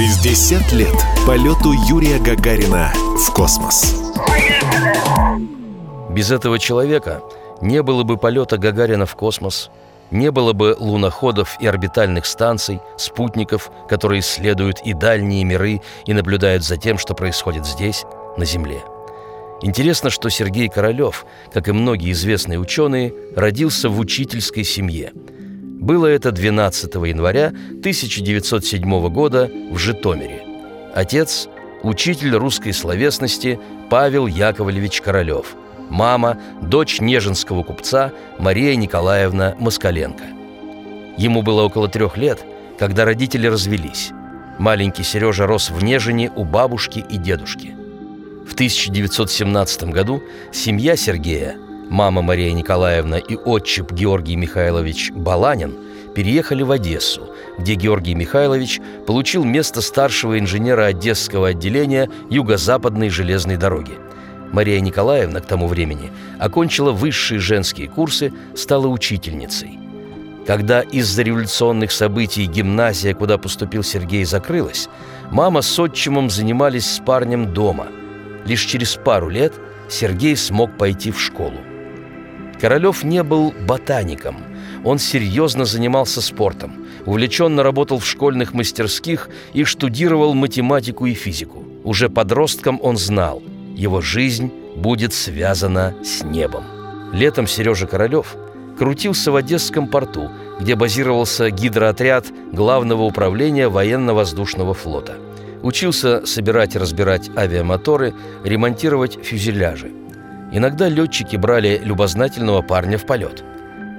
60 лет полету Юрия Гагарина в космос. Без этого человека не было бы полета Гагарина в космос, не было бы луноходов и орбитальных станций, спутников, которые исследуют и дальние миры и наблюдают за тем, что происходит здесь, на Земле. Интересно, что Сергей Королёв, как и многие известные ученые, родился в учительской семье. Было это 12 января 1907 года в Житомире. Отец – учитель русской словесности Павел Яковлевич Королёв. Мама – дочь неженского купца Мария Николаевна Москаленко. Ему было около трех лет, когда родители развелись. Маленький Сережа рос в Нежине у бабушки и дедушки – в 1917 году семья Сергея, мама Мария Николаевна и отчип Георгий Михайлович Баланин переехали в Одессу, где Георгий Михайлович получил место старшего инженера Одесского отделения Юго-Западной железной дороги. Мария Николаевна к тому времени окончила высшие женские курсы, стала учительницей. Когда из-за революционных событий гимназия, куда поступил Сергей, закрылась, мама с отчимом занимались с парнем дома – Лишь через пару лет Сергей смог пойти в школу. Королев не был ботаником. Он серьезно занимался спортом, увлеченно работал в школьных мастерских и штудировал математику и физику. Уже подростком он знал, его жизнь будет связана с небом. Летом Сережа Королев крутился в Одесском порту, где базировался гидроотряд Главного управления военно-воздушного флота – Учился собирать и разбирать авиамоторы, ремонтировать фюзеляжи. Иногда летчики брали любознательного парня в полет.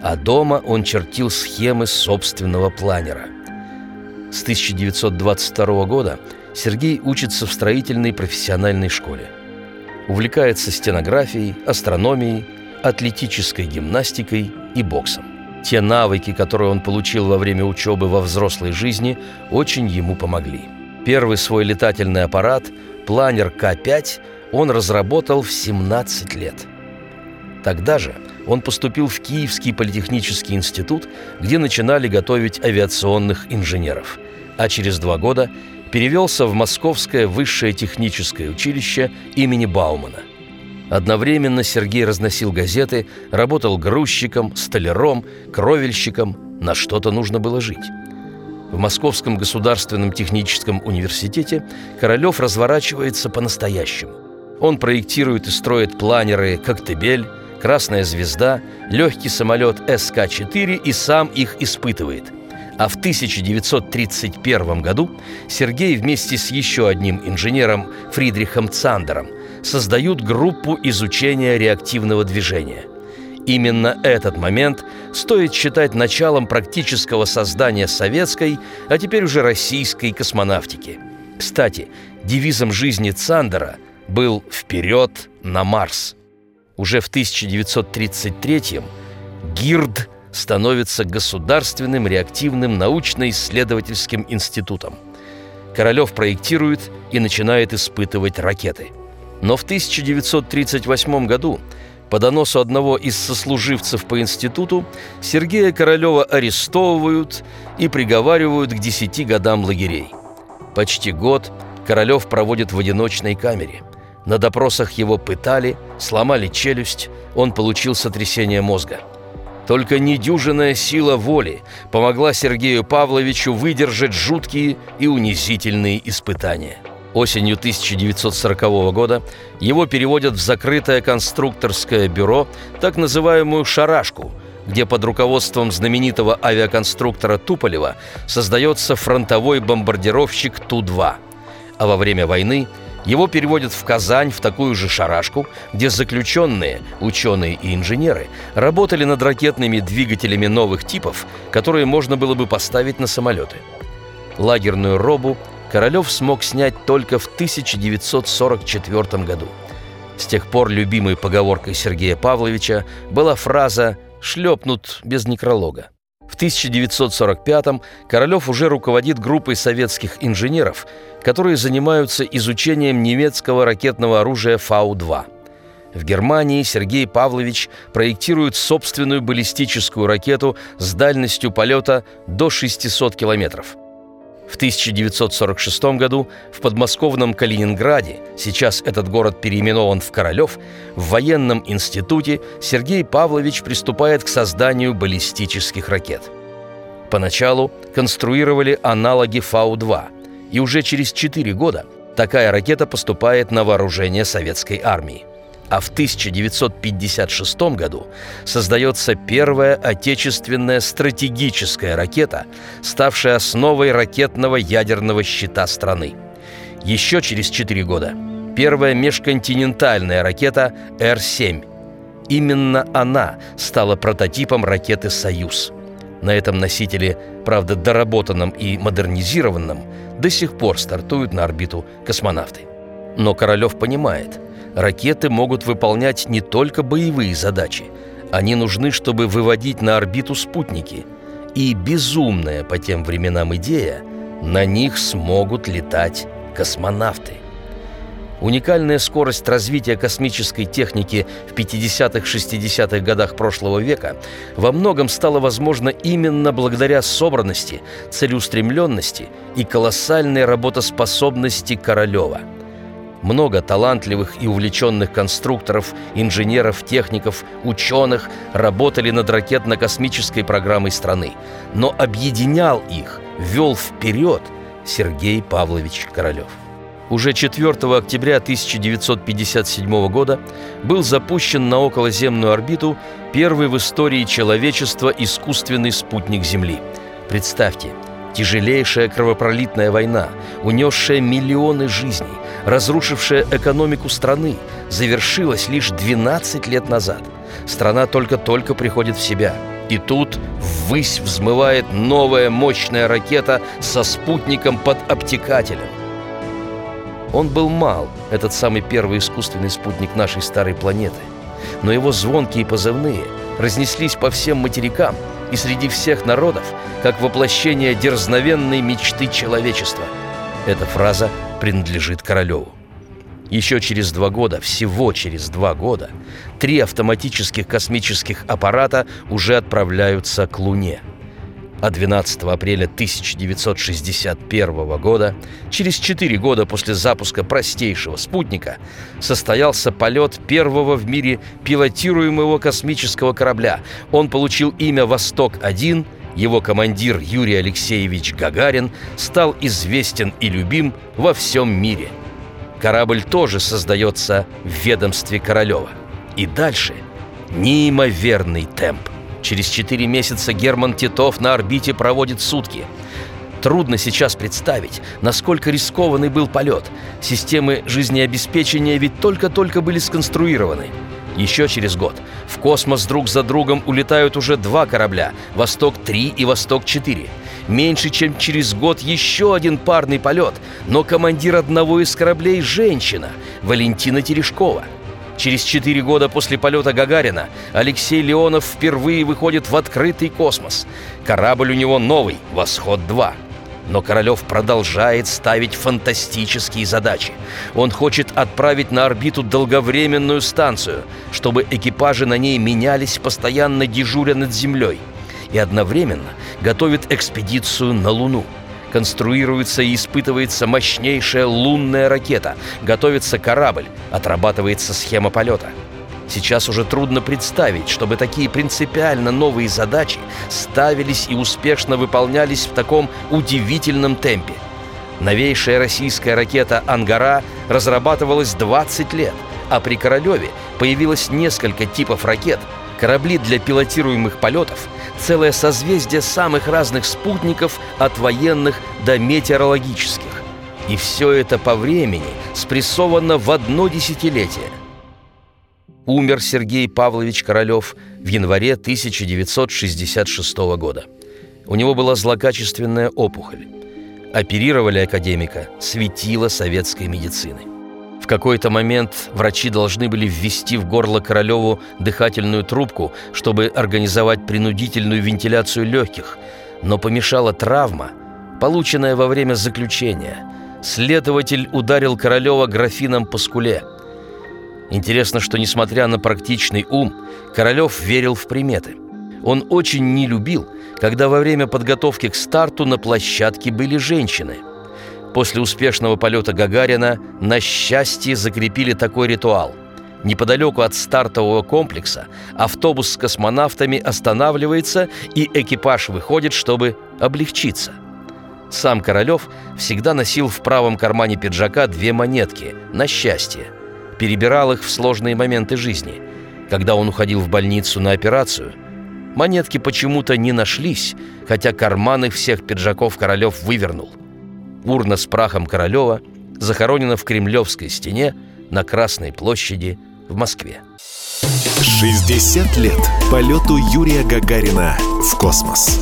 А дома он чертил схемы собственного планера. С 1922 года Сергей учится в строительной профессиональной школе. Увлекается стенографией, астрономией, атлетической гимнастикой и боксом. Те навыки, которые он получил во время учебы во взрослой жизни, очень ему помогли. Первый свой летательный аппарат, планер К-5, он разработал в 17 лет. Тогда же он поступил в Киевский политехнический институт, где начинали готовить авиационных инженеров, а через два года перевелся в Московское высшее техническое училище имени Баумана. Одновременно Сергей разносил газеты, работал грузчиком, столяром, кровельщиком, на что-то нужно было жить. В Московском государственном техническом университете Королев разворачивается по-настоящему. Он проектирует и строит планеры «Коктебель», «Красная звезда», легкий самолет СК-4 и сам их испытывает. А в 1931 году Сергей вместе с еще одним инженером Фридрихом Цандером создают группу изучения реактивного движения. Именно этот момент стоит считать началом практического создания советской, а теперь уже российской космонавтики. Кстати, девизом жизни Цандера был «Вперед на Марс». Уже в 1933-м ГИРД становится Государственным реактивным научно-исследовательским институтом. Королев проектирует и начинает испытывать ракеты. Но в 1938 году по доносу одного из сослуживцев по институту Сергея Королева арестовывают и приговаривают к десяти годам лагерей. Почти год Королев проводит в одиночной камере. На допросах его пытали, сломали челюсть, он получил сотрясение мозга. Только недюжинная сила воли помогла Сергею Павловичу выдержать жуткие и унизительные испытания – Осенью 1940 года его переводят в закрытое конструкторское бюро, так называемую «шарашку», где под руководством знаменитого авиаконструктора Туполева создается фронтовой бомбардировщик Ту-2. А во время войны его переводят в Казань в такую же шарашку, где заключенные, ученые и инженеры работали над ракетными двигателями новых типов, которые можно было бы поставить на самолеты. Лагерную робу Королев смог снять только в 1944 году. С тех пор любимой поговоркой Сергея Павловича была фраза «шлепнут без некролога». В 1945-м Королев уже руководит группой советских инженеров, которые занимаются изучением немецкого ракетного оружия Фау-2. В Германии Сергей Павлович проектирует собственную баллистическую ракету с дальностью полета до 600 километров – В 1946 году в подмосковном Калининграде, сейчас этот город переименован в Королев, в военном институте Сергей Павлович приступает к созданию баллистических ракет. Поначалу конструировали аналоги Фау-2, и уже через 4 года такая ракета поступает на вооружение советской армии а в 1956 году создается первая отечественная стратегическая ракета, ставшая основой ракетного ядерного щита страны. Еще через 4 года первая межконтинентальная ракета Р-7. Именно она стала прототипом ракеты «Союз». На этом носителе, правда доработанном и модернизированном, до сих пор стартуют на орбиту космонавты. Но Королев понимает – ракеты могут выполнять не только боевые задачи. Они нужны, чтобы выводить на орбиту спутники. И безумная по тем временам идея – на них смогут летать космонавты. Уникальная скорость развития космической техники в 50-60-х годах прошлого века во многом стала возможна именно благодаря собранности, целеустремленности и колоссальной работоспособности Королева – много талантливых и увлеченных конструкторов, инженеров, техников, ученых работали над ракетно-космической программой страны. Но объединял их, вел вперед Сергей Павлович Королев. Уже 4 октября 1957 года был запущен на околоземную орбиту первый в истории человечества искусственный спутник Земли. Представьте – Тяжелейшая кровопролитная война, унесшая миллионы жизней, разрушившая экономику страны, завершилась лишь 12 лет назад. Страна только-только приходит в себя. И тут ввысь взмывает новая мощная ракета со спутником под обтекателем. Он был мал, этот самый первый искусственный спутник нашей старой планеты. Но его звонкие позывные разнеслись по всем материкам – и среди всех народов, как воплощение дерзновенной мечты человечества. Эта фраза принадлежит Королеву. Еще через два года, всего через два года, три автоматических космических аппарата уже отправляются к Луне – а 12 апреля 1961 года, через четыре года после запуска простейшего спутника, состоялся полет первого в мире пилотируемого космического корабля. Он получил имя «Восток-1», его командир Юрий Алексеевич Гагарин стал известен и любим во всем мире. Корабль тоже создается в ведомстве Королева. И дальше неимоверный темп. Через четыре месяца Герман Титов на орбите проводит сутки. Трудно сейчас представить, насколько рискованный был полет. Системы жизнеобеспечения ведь только-только были сконструированы. Еще через год в космос друг за другом улетают уже два корабля «Восток-3» и «Восток-4». Меньше чем через год еще один парный полет, но командир одного из кораблей – женщина – Валентина Терешкова – Через четыре года после полета Гагарина Алексей Леонов впервые выходит в открытый космос. Корабль у него новый – «Восход-2». Но Королев продолжает ставить фантастические задачи. Он хочет отправить на орбиту долговременную станцию, чтобы экипажи на ней менялись, постоянно дежуря над Землей. И одновременно готовит экспедицию на Луну – конструируется и испытывается мощнейшая лунная ракета, готовится корабль, отрабатывается схема полета. Сейчас уже трудно представить, чтобы такие принципиально новые задачи ставились и успешно выполнялись в таком удивительном темпе. Новейшая российская ракета «Ангара» разрабатывалась 20 лет, а при Королеве появилось несколько типов ракет, корабли для пилотируемых полетов – целое созвездие самых разных спутников от военных до метеорологических. И все это по времени спрессовано в одно десятилетие. Умер Сергей Павлович Королев в январе 1966 года. У него была злокачественная опухоль. Оперировали академика светило советской медицины. В какой-то момент врачи должны были ввести в горло Королеву дыхательную трубку, чтобы организовать принудительную вентиляцию легких, но помешала травма, полученная во время заключения. Следователь ударил Королева графином по скуле. Интересно, что, несмотря на практичный ум, Королев верил в приметы. Он очень не любил, когда во время подготовки к старту на площадке были женщины. После успешного полета Гагарина на счастье закрепили такой ритуал. Неподалеку от стартового комплекса автобус с космонавтами останавливается, и экипаж выходит, чтобы облегчиться. Сам Королев всегда носил в правом кармане пиджака две монетки на счастье. Перебирал их в сложные моменты жизни. Когда он уходил в больницу на операцию, монетки почему-то не нашлись, хотя карманы всех пиджаков Королев вывернул. Урна с прахом Королева захоронена в Кремлевской стене на Красной площади в Москве. 60 лет полету Юрия Гагарина в космос.